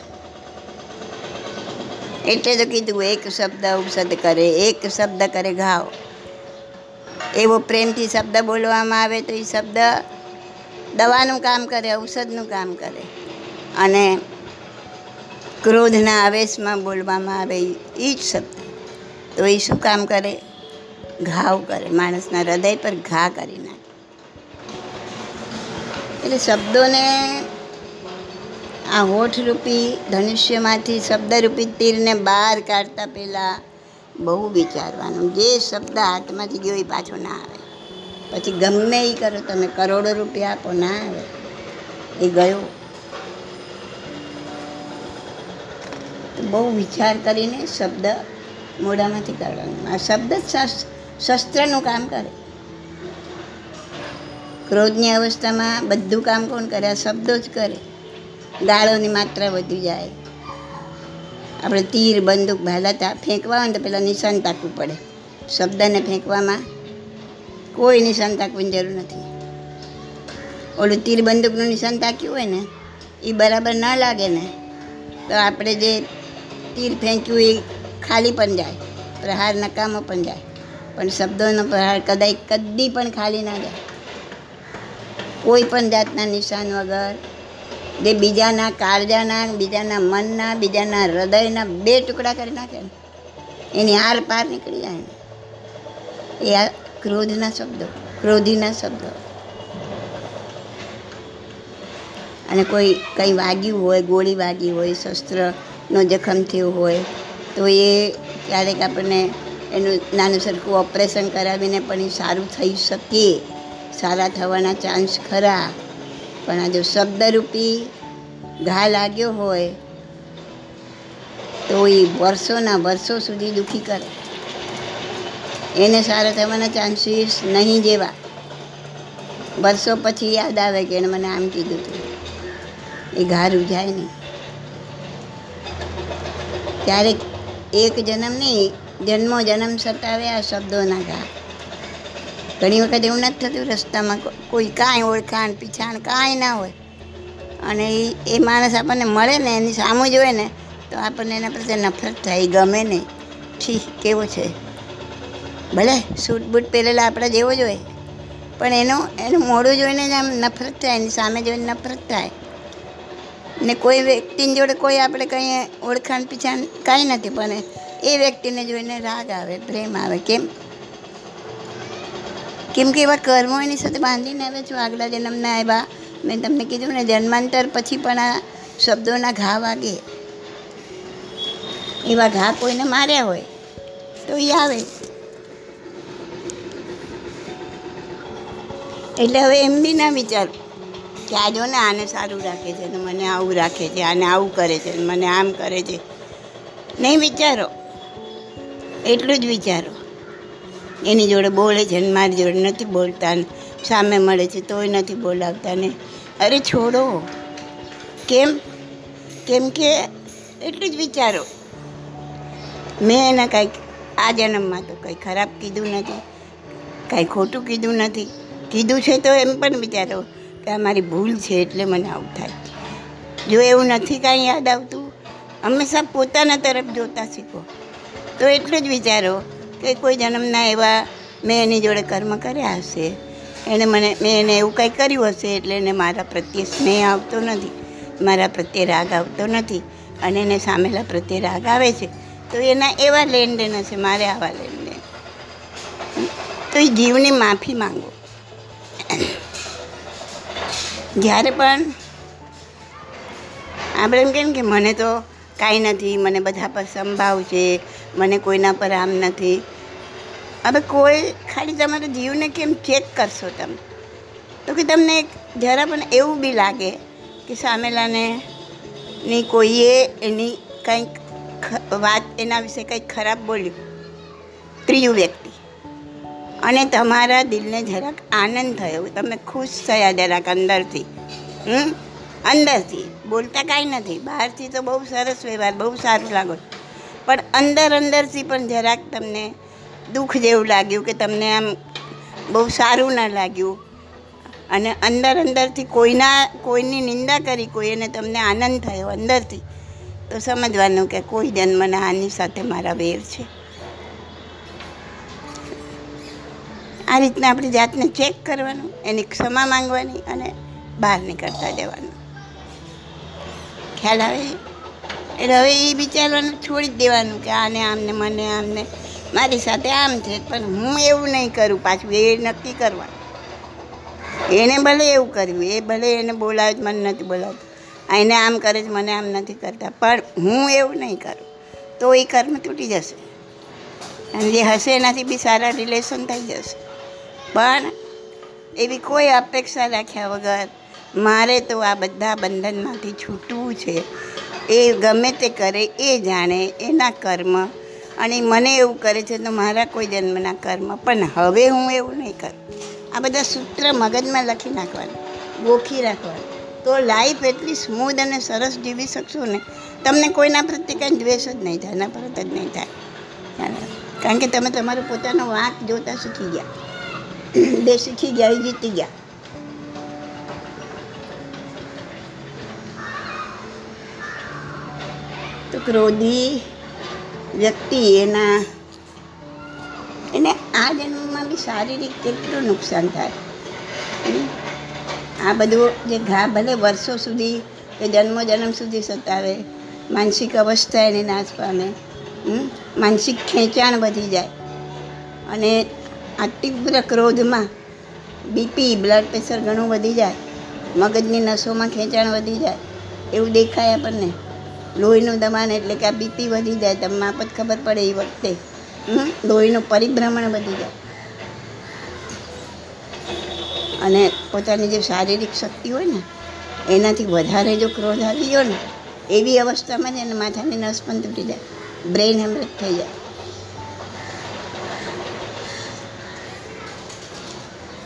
એટલે તો કીધું, એક શબ્દ ઔષધ કરે, એક શબ્દ કરે ઘાવ. એવો પ્રેમથી શબ્દ બોલવામાં આવે તો એ શબ્દ દવાનું કામ કરે, ઔષધનું કામ કરે. અને ક્રોધના આવેશમાં બોલવામાં આવે એ જ શબ્દ. તો એ શું કામ કરે? ઘાવ કરે, માણસના હૃદય પર ઘા કરી નાખે. એટલે શબ્દોને આ હોઠરૂપી ધનુષ્યમાંથી શબ્દરૂપી તીરને બહાર કાઢતા પહેલાં બહુ વિચારવાનું. જે શબ્દ હાથમાંથી ગયો એ પાછો ના આવે. પછી ગમે એ કરો, તમે કરોડો રૂપિયા આપો, ના આવે. એ ગયો. તો બહુ વિચાર કરીને શબ્દ મોઢામાંથી કાઢવાનું. આ શબ્દ જ શસ્ત્ર, શસ્ત્રનું કામ કરે. ક્રોધની અવસ્થામાં બધું કામ કોણ કરે? આ શબ્દો જ કરે. ગાળોની માત્રા વધી જાય. આપણે તીર, બંદૂક, ભાલાતા ફેંકવા હોય તો પહેલાં નિશાન તાકવું પડે. શબ્દને ફેંકવામાં કોઈ નિશાન તાકવાની જરૂર નથી. ઓલું તીર, બંદૂકનું નિશાન તાક્યું હોય ને એ બરાબર ન લાગે ને, તો આપણે જે તીર ફેંક્યું એ ખાલી પણ જાય, પ્રહાર નકામો પણ જાય, પણ શબ્દોનો પ્રહાર કદાચ કદી પણ ખાલી ના જાય. કોઈ પણ જાતના નિશાન વગર જે બીજાના કાળજાના, બીજાના મનના, બીજાના હૃદયના બે ટુકડા કરી નાખે ને, એની આર પાર નીકળી જાય ને. એ આ ક્રોધના શબ્દો, ક્રોધીના શબ્દો. અને કોઈ કંઈ વાગ્યું હોય, ગોળી વાગી હોય શસ્ત્રનો જખમ થયો હોય, તો એ ક્યારેક આપણને એનું નાનું સરખું ઓપરેશન કરાવીને પણ એ સારું થઈ શકે. સારા થવાના ચાન્સ ખરા. પણ આ જો શબ્દરૂપી ઘા લાગ્યો હોય, તો એ વર્ષોના વર્ષો સુધી દુઃખી કરે. એને સારા થવાના ચાન્સીસ નહીં જેવા. વર્ષો પછી યાદ આવે કે એણે મને આમ કીધું હતું એ ઘા રૂજાય નહીં. ક્યારેક એક જન્મ નહીં, જન્મો જન્મ સતાવે આ શબ્દોના ઘા. ઘણી વખત એવું નથી થતું રસ્તામાં કોઈ કાંઈ ઓળખાણ પીછાણ કાંઈ ના હોય. અને એ એ માણસ આપણને મળે ને, એની સામું જ હોય ને, તો આપણને એના પ્રત્યે નફરત થાય ગમે નહીં. ઠીક કેવો છે? ભલે સૂટ બૂટ પહેરેલા આપણા જેવો જ હોય, પણ એનો, એનું મોડું જોઈને જ આમ નફરત થાય, એની સામે જોઈને નફરત થાય. ને કોઈ વ્યક્તિની જોડે કોઈ આપણે કંઈ ઓળખાણ પીછાણ કાંઈ નથી, પણ એ વ્યક્તિને જોઈને રાગ આવે, પ્રેમ આવે. કેમ? કેમ કે એવા કર્મો એની સાથે બાંધીને આવે છું. આગલા જન્મના આવ્યા, મેં તમને કીધું ને, જન્માંતર પછી પણ આ શબ્દોના ઘા વાગે. એવા ઘા કોઈને માર્યા હોય તો એ આવે. એટલે હવે એમ બી ના વિચાર. કે આ જો ને આને સારું રાખે છે ને મને આવું રાખે છે, આને આવું કરે છે મને આમ કરે છે. નહીં વિચારો. એટલું જ વિચારો. એની જોડે બોલે છે ને મારી જોડે નથી બોલતા ને સામે મળે છે તોય નથી બોલાવતા ને. અરે છોડો. કેમ? કેમ કે એટલું જ વિચારો. મેં એને કાંઈક આ જન્મમાં તો કંઈ ખરાબ કીધું નથી, કાંઈ ખોટું કીધું નથી. કીધું છે તો એમ પણ વિચારો. કે આ મારી ભૂલ છે એટલે મને આવું થાય. જો એવું નથી કાંઈ યાદ આવતું, હંમેશા પોતાના તરફ જોતા શીખો. તો એટલું જ વિચારો કે કોઈ જન્મના એવા મેં એની જોડે કર્મ કર્યા હશે. એણે મને, મેં એને એવું કંઈ કર્યું હશે એટલે એને મારા પ્રત્યે સ્નેહ આવતો નથી, મારા પ્રત્યે રાગ આવતો નથી અને એને સામેલા પ્રત્યે રાગ આવે છે. તો એના એવા લેનદેન હશે, મારે આવા લેનદેન તો એ જીવની માફી માંગો. જ્યારે પણ આપણે એમ કેમ કે મને તો કાંઈ નથી, મને બધા પર સંભાવ છે, મને કોઈના પર આમ નથી. હવે કોઈ ખાલી તમારા જીવને કેમ ચેક કરશો તમે? તો કે તમને જરા પણ એવું બી લાગે કે સામેલાને ની કોઈએ એની કંઈક વાત એના વિશે કંઈક ખરાબ બોલ્યું ત્રીજું વ્યક્તિ. અને તમારા દિલને જરાક આનંદ થયો. તમે ખુશ થયા જરાક અંદરથી. હમ? અંદરથી. બોલતા કાંઈ નથી. બહારથી તો બહુ સરસ વ્યવહાર, બહુ સારું લાગો. પણ અંદર અંદરથી પણ જરાક તમને દુઃખ જેવું લાગ્યું કે તમને આમ બહુ સારું ના લાગ્યું. અને અંદર અંદરથી કોઈના, કોઈની નિંદા કરી, કોઈ અને તમને આનંદ થયો અંદરથી. તો સમજવાનું કે કોઈ જન્મના આની સાથે મારા વેર છે. આ રીતના આપણી જાતને ચેક કરવાનું, એની ક્ષમા માંગવાની અને બહાર નીકળતા જવાનું. ખ્યાલ આવે? એટલે હવે એ વિચારવાનું છોડી જ દેવાનું કે આને, આમને, મને, આમને. મારી સાથે આમ છે, પણ હું એવું નહીં કરું પાછું, એ નક્કી કરવાનું. એને ભલે એવું કર્યું, એ ભલે એને બોલાવે જ મને નથી બોલાવતું એને આમ કરે છે, મને આમ નથી કરતા. પણ હું એવું નહીં કરું. તો એ કર્મ તૂટી જશે. અને જે હશે એનાથી બી સારા રિલેશન થઈ જશે. પણ એવી કોઈ અપેક્ષા રાખ્યા વગર મારે તો આ બધા બંધનમાંથી છૂટવું છે. એ ગમે તે કરે, એ જાણે એના કર્મ. અને મને એવું કરે છે તો મારા કોઈ જન્મના કર્મ. પણ હવે હું એવું નહીં કરું. આ બધા સૂત્ર મગજમાં લખી નાખવાના, ગોખી રાખવાના. તો લાઈફ એટલી સ્મૂધ અને સરસ જીવી શકશો ને, તમને કોઈના પ્રત્યે કાંઈ દ્વેષ જ નહીં થાય નફરત જ નહીં થાય. કારણ કે તમે તમારો પોતાનો વાંક જોતાં શીખી ગયા. બે શીખી ગયા એ જીતી ગયા તો ક્રોધી વ્યક્તિ એના એને આ જન્મમાં બી શારીરિક કેટલું નુકસાન થાય આ બધું જે ઘા ભલે વર્ષો સુધી કે જન્મો જન્મ સુધી સતાવે, માનસિક અવસ્થા એને નાશ પામે? માનસિક ખેંચાણ વધી જાય. અને આ તીવ્ર ક્રોધમાં બીપી બ્લડ પ્રેશર ઘણું વધી જાય. મગજની નસોમાં ખેંચાણ વધી જાય. એવું દેખાય આપણને. લોહીનું દબાણ એટલે કે આ બીપી વધી જાય. તમને આપત ખબર પડે એ વખતે? લોહીનું પરિભ્રમણ વધી જાય. અને પોતાની જે શારીરિક શક્તિ હોય ને, એનાથી વધારે જો ક્રોધ આવી ગયો ને, એવી અવસ્થામાં જ એને માથાની નસ પણ તૂટી જાય. બ્રેઇન હેમરેજ થઈ જાય.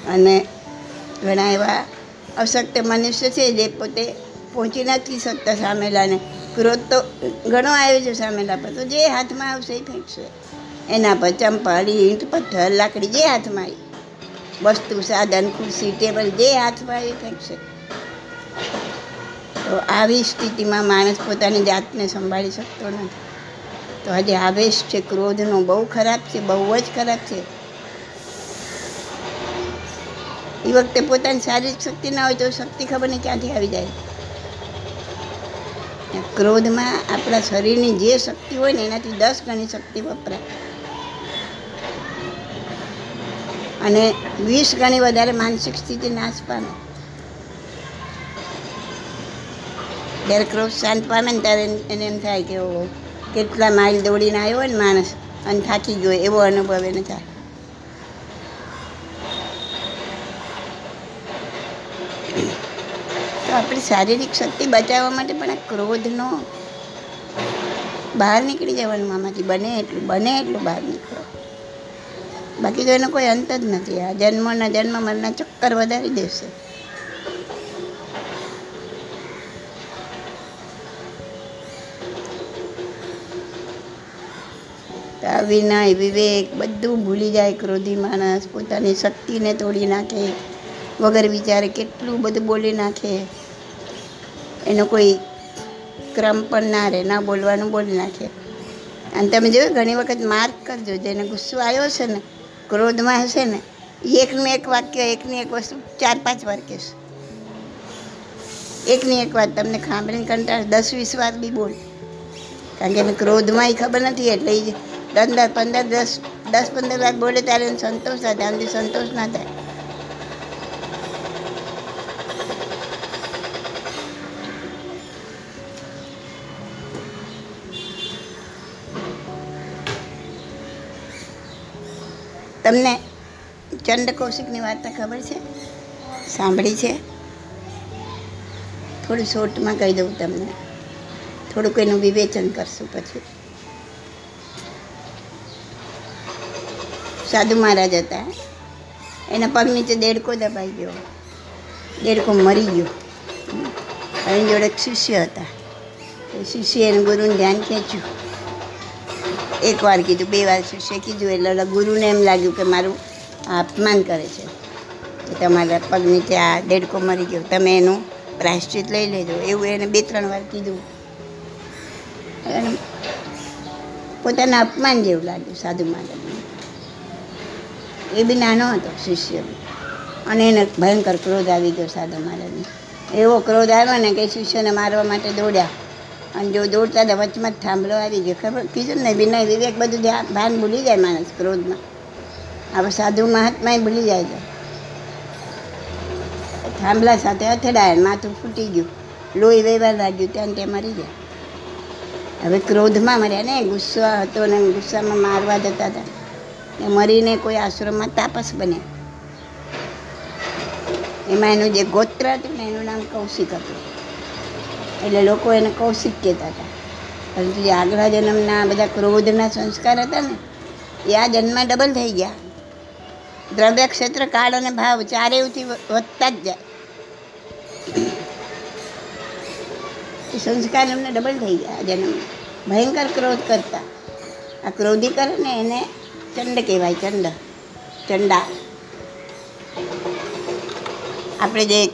અને ઘણા એવા અશક્ત મનુષ્ય છે જે પોતે પહોંચી નથી શકતા સામેલાને. ક્રોધ તો ઘણો આવ્યો છે સામેલા પર. તો જે હાથમાં આવશે એ ફેંકશે. એના પર ચંપાડી ઈંટ, પથ્થર, લાકડી, જે હાથમાં આવી. વસ્તુ, સાધન, ખુરશી, ટેબલ, જે હાથમાં આવી ફેંકશે. તો આવી સ્થિતિમાં માણસ પોતાની જાતને સંભાળી શકતો નથી. તો આજે આવેશ છે, ક્રોધનો બહુ ખરાબ છે, બહુ જ ખરાબ છે. એ વખતે પોતાની શારીરિક શક્તિ ના હોય તો શક્તિ ખબર નહીં ક્યાંથી આવી જાય. ક્રોધમાં આપણા શરીરની જે શક્તિ હોય ને એનાથી દસ ગણી શક્તિ વપરાય. અને વીસ ગણી વધારે માનસિક સ્થિતિ નાશ પામે. જ્યારે ક્રોધ શાંત પામે ને ત્યારે એને- એમ થાય કે કેટલા માઇલ દોડીને આવ્યો ને માણસ અને થાકી ગયો એવો અનુભવ એને થાય. તો આપણી શારીરિક શક્તિ બચાવવા માટે પણ આ ક્રોધનો બહાર નીકળી જવાનું આમાંથી બને એટલું બને એટલું બહાર નીકળો. બાકી તો એનો કોઈ અંત જ નથી. આ જન્મના જન્મ મરના ચક્કર વધારી દેશે. વિનય, વિવેક બધું ભૂલી જાય ક્રોધી માણસ. પોતાની શક્તિને તોડી નાખે. વગર વિચારે કેટલું બધું બોલી નાખે. એનો કોઈ ક્રમ પણ ના રહે, ના બોલવાનું બોલી નાખે. અને તમે જોયું ઘણી વખત માર્ક કરજો, જેને ગુસ્સો આવ્યો છે ને, ક્રોધમાં હશે ને, એકનું એક વાક્ય, એકની એક વસ્તુ ચાર પાંચ વાર કહેશે. એકની એક વાત તમને ખાંભળીને કંટાળ, દસ વીસ વાર બી બોલ. કારણ કે એને ક્રોધમાં એ ખબર નથી, એટલે એ પંદર પંદર, દસ દસ પંદર વાર બોલે ત્યારે સંતોષ થાય સુધી સંતોષ ના થાય. તમને ચંડ કૌશિકની વાર્તા ખબર છે? સાંભળી છે? થોડું શોર્ટમાં કહી દઉં તમને. થોડુંક એનું વિવેચન કરશું પછી. સાધુ મહારાજ હતા. એના પગ નીચે દેડકો દબાઈ ગયો. દેડકો મરી ગયો. એની જોડે શિષ્ય હતા. શિષ્ય એનું ગુરુનું ધ્યાન ખેંચ્યું. એક વાર કીધું, બે વાર શિષ્ય કીધું, એટલે ગુરુને એમ લાગ્યું કે મારું અપમાન કરે છે. કે તમારા પગ નીચે આ દેડકો મરી ગયો, તમે એનું પ્રાયશ્ચિત લઈ લેજો. એવું એને બે, ત્રણ વાર કીધું. પોતાના અપમાન જેવું લાગ્યું સાધુ મહારાજને. એ બી નાનો હતો શિષ્ય. અને એને ભયંકર ક્રોધ આવી ગયો સાધુ મહારાજને. એવો ક્રોધ આવ્યો ને કે શિષ્યને મારવા માટે દોડ્યા. અને જો દોડતા હતા, વચમાં જ થાંભલો આવી ગયો. ખબર? કીધું ને, વિનય, વિવેક બધું ભાન ભૂલી જાય માણસ ક્રોધમાં. હવે સાધુ મહાત્મા ભૂલી જાય છે. થાંભલા સાથે અથડાયા માથું ફૂટી ગયું. લોહી વહેવા લાગ્યું, ત્યાં ત્યાં મરી ગયા. હવે ક્રોધમાં મર્યા ને, ગુસ્સો હતો ને, ગુસ્સામાં મારવા જતા હતા. એ મરીને કોઈ આશ્રમમાં તાપસ બન્યા. એમાં એનું જે ગોત્ર હતું ને, એનું નામ કૌશિક હતું. એટલે લોકો એને કૌશિક કહેતા હતા. પરંતુ જે આગલા જન્મના બધા ક્રોધના સંસ્કાર હતા ને, એ આ જન્મમાં ડબલ થઈ ગયા. દ્રવ્ય ક્ષેત્ર, કાળ અને ભાવ ચારેયથી વધતા જ જાય. એ સંસ્કાર એમને ડબલ થઈ ગયા આ જન્મ ભયંકર ક્રોધ કરતા. આ ક્રોધી કરે ને એને ચંડ કહેવાય, ચંડ. ચંડા. આપણે જે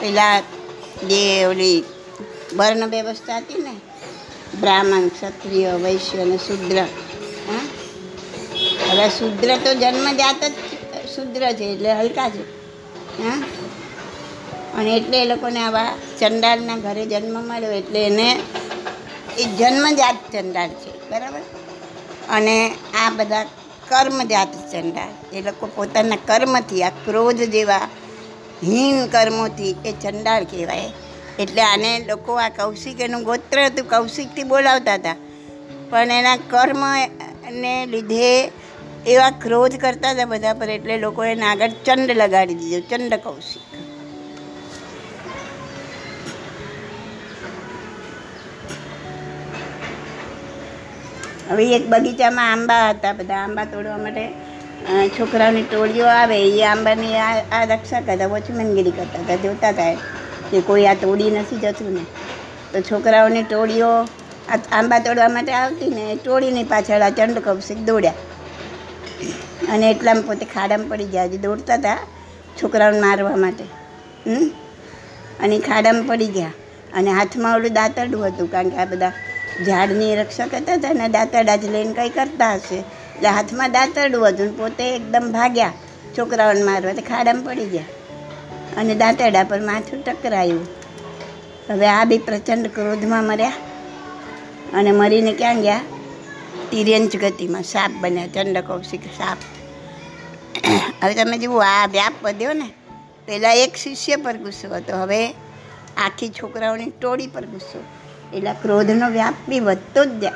પેલા જે ઓલી વર્ણ વ્યવસ્થા હતી ને, બ્રાહ્મણ, ક્ષત્રિય, વૈશ્ય અને શુદ્ર. હા? હવે શુદ્ર તો જન્મજાત જ શુદ્ર છે, એટલે હલકા છે. હા? અને એટલે એ લોકોને આવા ચંડાળના ઘરે જન્મ મળ્યો, એટલે એને એ જન્મજાત ચંડાળ છે, બરાબર? અને આ બધા કર્મજાત ચંડાળ, એ લોકો પોતાના કર્મથી આ ક્રોધ જેવા હીન કર્મોથી એ ચંડાળ કહેવાય. એટલે આને લોકો આ કૌશિક, એનું ગોત્ર હતું, કૌશિકથી બોલાવતા હતા. પણ એના કર્મ ને લીધે એવા ક્રોધ કરતા હતા બધા પર, એટલે લોકો એને આગળ ચંડ લગાડી દીધો, ચંડ કૌશિક. હવે એક બગીચામાં આંબા હતા બધા, આંબા તોડવા માટે છોકરાઓની ટોળીઓ આવે, એ આંબાની આ રક્ષા કરતા, વોચમેનગીરી કરતા હતા, જોતા હતા કે કોઈ આ તોડી નથી જતું ને. તો છોકરાઓની ટોળીઓ આ આંબા તોડવા માટે આવતી ને એ ટોળીની પાછળ આ ચંડ કૌશિક દોડ્યા. અને એટલામાં પોતે ખાડામાં પડી ગયા. હજી દોડતા હતા છોકરાઓને મારવા માટે. હમ? અને ખાડામાં પડી ગયા. અને હાથમાં ઓલું દાંતરડું હતું, કારણ કે આ બધા ઝાડની રક્ષા કરતા હતા ને દાંતરડા જ લઈને કંઈ કરતા હશે. એટલે હાથમાં દાંતરડું હતું પોતે એકદમ ભાગ્યા છોકરાઓને મારવા. તો ખાડામાં પડી ગયા. અને દાંતરડા પર માથું ટકરાયું. હવે આ બી પ્રચંડ ક્રોધમાં મર્યા અને મરીને ક્યાં ગયા? તિર્યંચ ગતિમાં સાપ બન્યા, ચંડ કૌશિક સાપ. હવે તમે જુઓ, આ વ્યાપ વધ્યો ને પહેલાં એક શિષ્ય પર ગુસ્સો હતો, હવે આખી છોકરાઓની ટોળી પર ગુસ્સો. એટલે ક્રોધનો વ્યાપ બી વધતો જ જાય.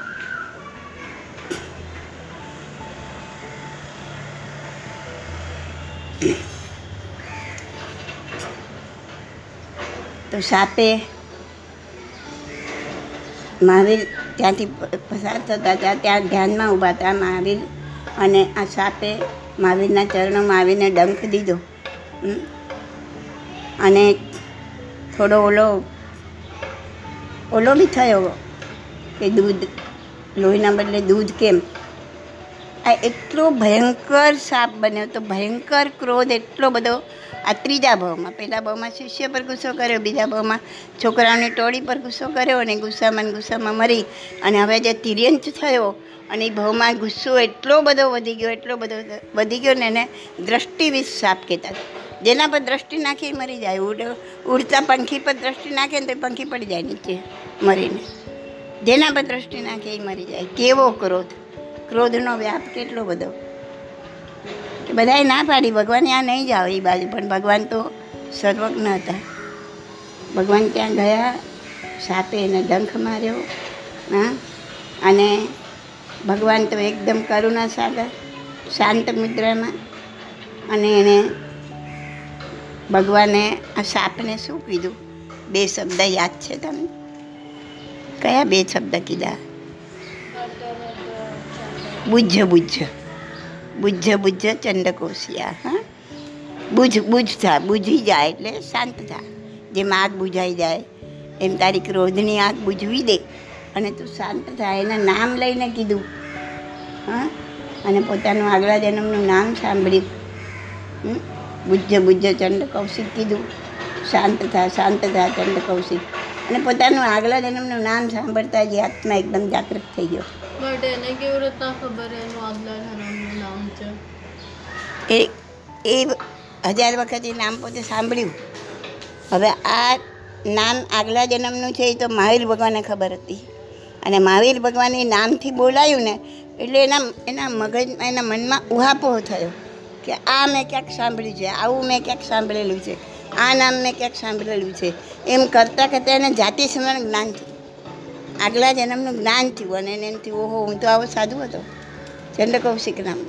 તો સાપે મહાવીર ત્યાંથી પસાર થતા હતા, ત્યાં ધ્યાનમાં ઊભા હતા મહાવીર અને આ સાપે મહાવીરના ચરણોમાં આવીને ડંખ દીધો. અને થોડો ઓલો ઓલો બી થયો કે દૂધ, લોહીના બદલે દૂધ કેમ? આ એટલો ભયંકર સાપ બન્યો, તો ભયંકર ક્રોધ, એટલો બધો આ ત્રીજા ભાવમાં. પહેલા ભાવમાં શિષ્ય પર ગુસ્સો કર્યો, બીજા ભાવમાં છોકરાઓની ટોળી પર ગુસ્સો કર્યો અને ગુસ્સામાં ગુસ્સામાં મરી. અને હવે જે તિર્યંચ થયો, અને એ ભાવમાં ગુસ્સો એટલો બધો વધી ગયો, એટલો બધો વધી ગયો ને એને દ્રષ્ટિવિષ સાપ કહેતા જેના પર દ્રષ્ટિ નાખી મરી જાય. ઉડ, ઉડતા પંખી પર દ્રષ્ટિ નાખે ને તો પંખી પડી જાય નીચે મરીને. જેના પર દ્રષ્ટિ નાખે એ મરી જાય. કેવો ક્રોધ. ક્રોધનો વ્યાપ કેટલો બધો. બધાએ ના પાડી. ભગવાન આ નહીં જાઓ એ બાજુ. પણ ભગવાન તો સર્વજ્ઞ હતા. ભગવાન ત્યાં ગયા, સાપે એને ડંખ માર્યો, હા. અને ભગવાન તો એકદમ કરુણા સાગર, શાંત મુદ્રામાં. અને એણે ભગવાને આ સાપને શું કીધું? બે શબ્દ યાદ છે તમને? કયા બે શબ્દ કીધા? બુજ્જ બુજ્જ. બુજ્જ બુજ્જ ચંદ્રકોશિયા, હા? બુજ બુજ થા, બુજી જાય એટલે શાંત થા. જેમ આગ બુઝાઈ જાય, એમ તારી ક્રોધની આગ બુઝવી દે અને તું શાંત થાય એના નામ લઈને કીધું, હા? અને પોતાનું આગલા જન્મનું નામ સાંભળ્યું? બુજ્જ બુજ્જ ચંડ કૌશિક કીધું, શાંત થા શાંત થા ચંડ કૌશિક અને પોતાનું આગલા જન્મનું નામ સાંભળતા જ આત્મા એકદમ જાગૃત થઈ ગયો. બટ કેવી રીતના ખબર એનું આગલા જન્મનું નામ? એ એ હજાર વખત એ નામ પોતે સાંભળ્યું. હવે આ નામ આગલા જન્મનું છે એ તો મહાવીર ભગવાનને ખબર હતી. અને મહાવીર ભગવાન એ નામથી બોલાયું ને, એટલે એના એના મગજમાં એના મનમાં ઉહાપોહ થયો કે આ મેં ક્યાંક સાંભળ્યું છે, આવું મેં ક્યાંક સાંભળેલું છે, આ નામ મેં ક્યાંક સાંભળેલું છે. એમ કરતાં કરતાં એને જાતિ સ્મરણ જ્ઞાન થયું. આગલા જન્મનું જ્ઞાન થયું અને એને એમ થયું, ઓહો, હું તો આવો સાધુ હતો. ચંદ્રકૌશિક નામ.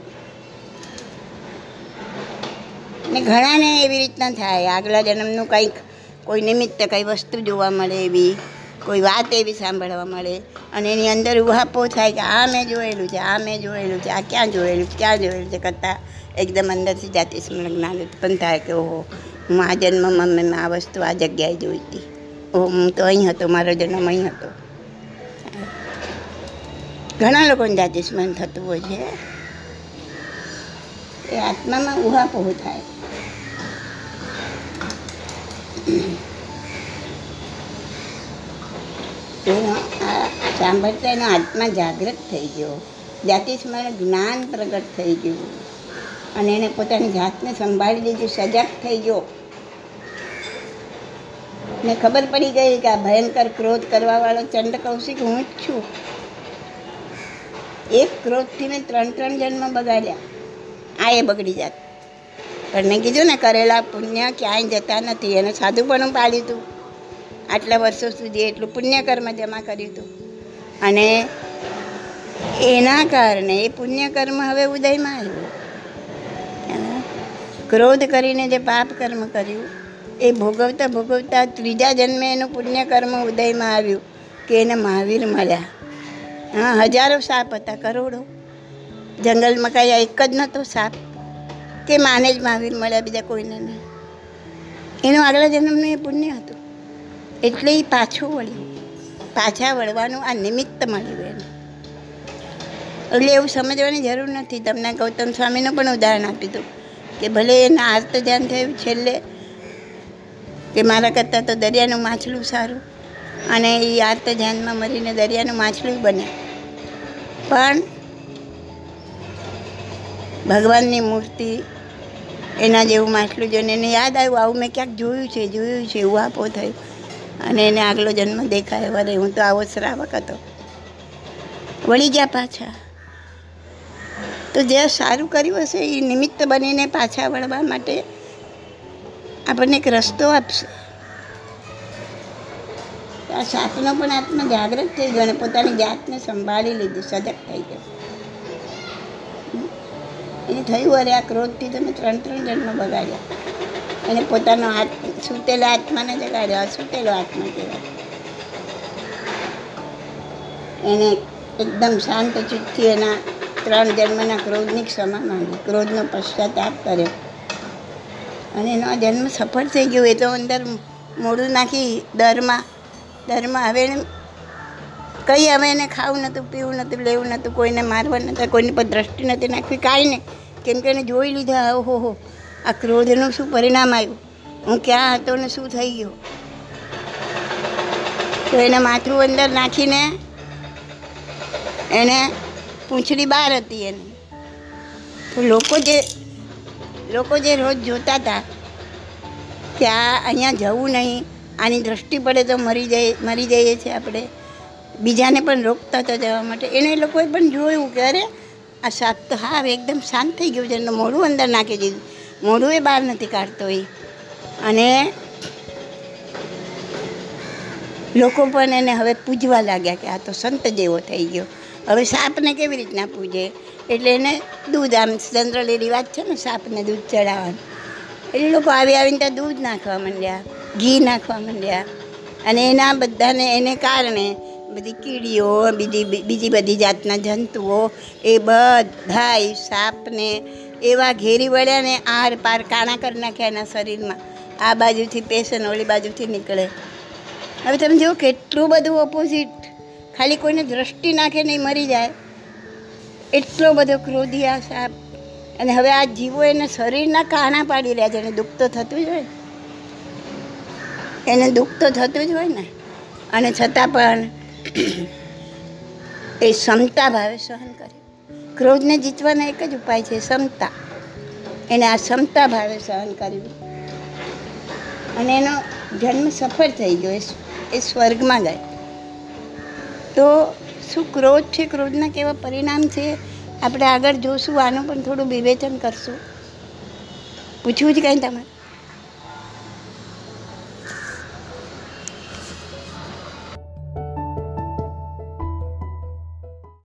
ને ઘણાને એવી રીતના થાય. આગલા જન્મનું કંઈક, કોઈ નિમિત્તે કંઈ વસ્તુ જોવા મળે એવી, કોઈ વાત એવી સાંભળવા મળે અને એની અંદર ઉહાપો થાય કે આ મેં જોયેલું છે, આ મેં જોયેલું છે, આ ક્યાં જોયેલું ક્યાં જોયેલું છે કરતાં એકદમ અંદરથી જાતિ સ્મરણ ઉત્પન્ન થાય. કે ઓહો, હું આ જન્મમાં મેં આ વસ્તુ આ જગ્યાએ જોઈ હતી. ઓહો, હું તો અહીં હતો, મારો જન્મ અહીં હતો. ઘણા લોકોને જાતિ સ્મરણ થતું હોય છે. એ આત્મામાં ઉહાપોહ થાય. એનો સાંભળતા એનો આત્મા જાગૃત થઈ ગયો. જાતિ સ્મરણ જ્ઞાન પ્રગટ થઈ ગયું. અને એને પોતાની જાતને સંભાળી લીધી, સજાગ થઈ ગયો. ને ખબર પડી ગઈ કે આ ભયંકર ક્રોધ કરવાવાળો ચંડ કૌશિક હું જ છું. એક ક્રોધથી મેં ત્રણ ત્રણ જન્મ બગાડ્યા. આ એ બગડી જાત. પણ મેં કીધું ને, કરેલા પુણ્ય ક્યાંય જતા નથી. એને સાધુપણું પાડ્યું હતું આટલા વર્ષો સુધી એટલું પુણ્યકર્મ જમા કર્યું હતું અને એના કારણે એ પુણ્યકર્મ હવે ઉદયમાં આવ્યું. ક્રોધ કરીને જે પાપ કર્મ કર્યું, એ ભોગવતા ભોગવતા ત્રીજા જન્મે એનું પુણ્ય કર્મ ઉદયમાં આવ્યું કે એને મહાવીર મળ્યા. હા, હજારો સાપ હતા, કરોડો. જંગલમાં કાંઈ એક જ નહોતો સાપ. કે માને જ મહાવીર મળ્યા બીજા કોઈને નહીં. એનું આગલા જન્મનું એ પુણ્ય હતું. એટલે એ પાછું વળ્યું. પાછા વળવાનું આ નિમિત્ત મળ્યું એને એટલે એવું સમજવાની જરૂર નથી. તમને ગૌતમ સ્વામીનું પણ ઉદાહરણ આપ્યું હતું કે ભલે એના આર્ત ધ્યાન થયું છેલ્લે, કે મારા કરતાં તો દરિયાનું માછલું સારું અને એ આર્ત ધ્યાનમાં મરીને દરિયાનું માછલું બને. પણ ભગવાનની મૂર્તિ એના જેવું માછલું જોઈને એને યાદ આવ્યું, આવું મેં ક્યાંક જોયું છે જોયું છે, એવું આપો થયું. અને એને આગલો જન્મ દેખાય, વરે. હું તો આવો શ્રાવક હતો. વળી ગયા પાછા. તો જે સારું કર્યું હશે, એ નિમિત્ત બનીને પાછા વળવા માટે આપણને એક રસ્તો આપશે. આ સાતનો પણ આત્મા જાગૃત થઈ ગયો અને પોતાની જાતને સંભાળી લીધી સજગ થઈ ગયો. એને થયું અરે આ ક્રોધથી તમે ત્રણ ત્રણ જન્મ બગાડ્યા. અને પોતાનો હાથ, સૂતેલા આત્માને જગાડ્યો સૂતેલો આત્મા કહેવાય. એને એકદમ શાંત ચિત્તથી એના ત્રણ જન્મના ક્રોધની ક્ષમા માંગી. ક્રોધનો પશ્ચાતાપ કર્યો. અને એનો જન્મ સફળ થઈ ગયો. એ તો અંદર મોડું નાખી દરમાં દરમાં હવે એને કંઈ હવે એને ખાવું નહોતું, પીવું નહોતું, લેવું નહોતું, કોઈને મારવા નહોતા, કોઈની પર દ્રષ્ટિ નથી નાખવી, કાંઈ નહીં. કેમ કે એને જોઈ લીધા ઓહો આ ક્રોધનું શું પરિણામ આવ્યું? હું ક્યાં હતો ને શું થઈ ગયું? તો એને માથું અંદર નાખીને એને પૂંછડી બહાર હતી એની. તો લોકો જે લોકો જે રોજ જોતા હતા કે આ અહીંયા જવું નહીં, આની દ્રષ્ટિ પડે તો મરી જાય, મરી જઈએ છીએ આપણે. બીજાને પણ રોકતા હતા જવા માટે. એને લોકોએ પણ જોયું કે અરે આ સાપ તો હા હવે એકદમ શાંત થઈ ગયું છે. એનું મોઢું અંદર નાખી દીધું. મોઢું એ બહાર નથી કાઢતો એ. અને લોકો પણ એને હવે પૂજવા લાગ્યા કે આ તો સંત જેવો થઈ ગયો. હવે સાપને કેવી રીતના પૂજે? એટલે એને દૂધ, આમ જનરલી રિવાજ છે ને, સાપને દૂધ ચડાવવાનું. એટલે લોકો આવી આવીને ત્યાં દૂધ નાખવા માંડ્યા, ઘી નાખવા માંડ્યા. અને એના બધાને એને કારણે બધી કીડીઓ, બીજી બીજી બધી જાતના જંતુઓ, એ બધા સાપને એવા ઘેરી વળ્યા ને આર પાર કાણા કરી નાખ્યા એના શરીરમાં. આ બાજુથી પેશન ઓલી બાજુથી નીકળે. હવે તમે જુઓ કેટલું બધું ઓપોઝિટ ખાલી કોઈને દ્રષ્ટિ નાખે નહીં મરી જાય. એટલો બધો ક્રોધી આ સાપ. અને હવે આ જીવો એને શરીરના કાણા પાડી રહ્યા છે. એને દુઃખ તો થતું જ હોય. એને દુઃખ તો થતું જ હોય ને. અને છતાં પણ એ ક્ષમતા ભાવે સહન કરે. ક્રોધને જીતવાનો એક જ ઉપાય છે ક્ષમતા એને આ ક્ષમતા ભાવે સહન કર્યું અને એનો જન્મ સફળ થઈ ગયો એ સ્વર્ગમાં ગયો. તો શું ક્રોધ છે? ક્રોધના કેવા પરિણામ છે? આપણે આગળ જોશું, આનું પણ થોડું વિવેચન કરશું. પૂછવું જ કંઈ તમારે?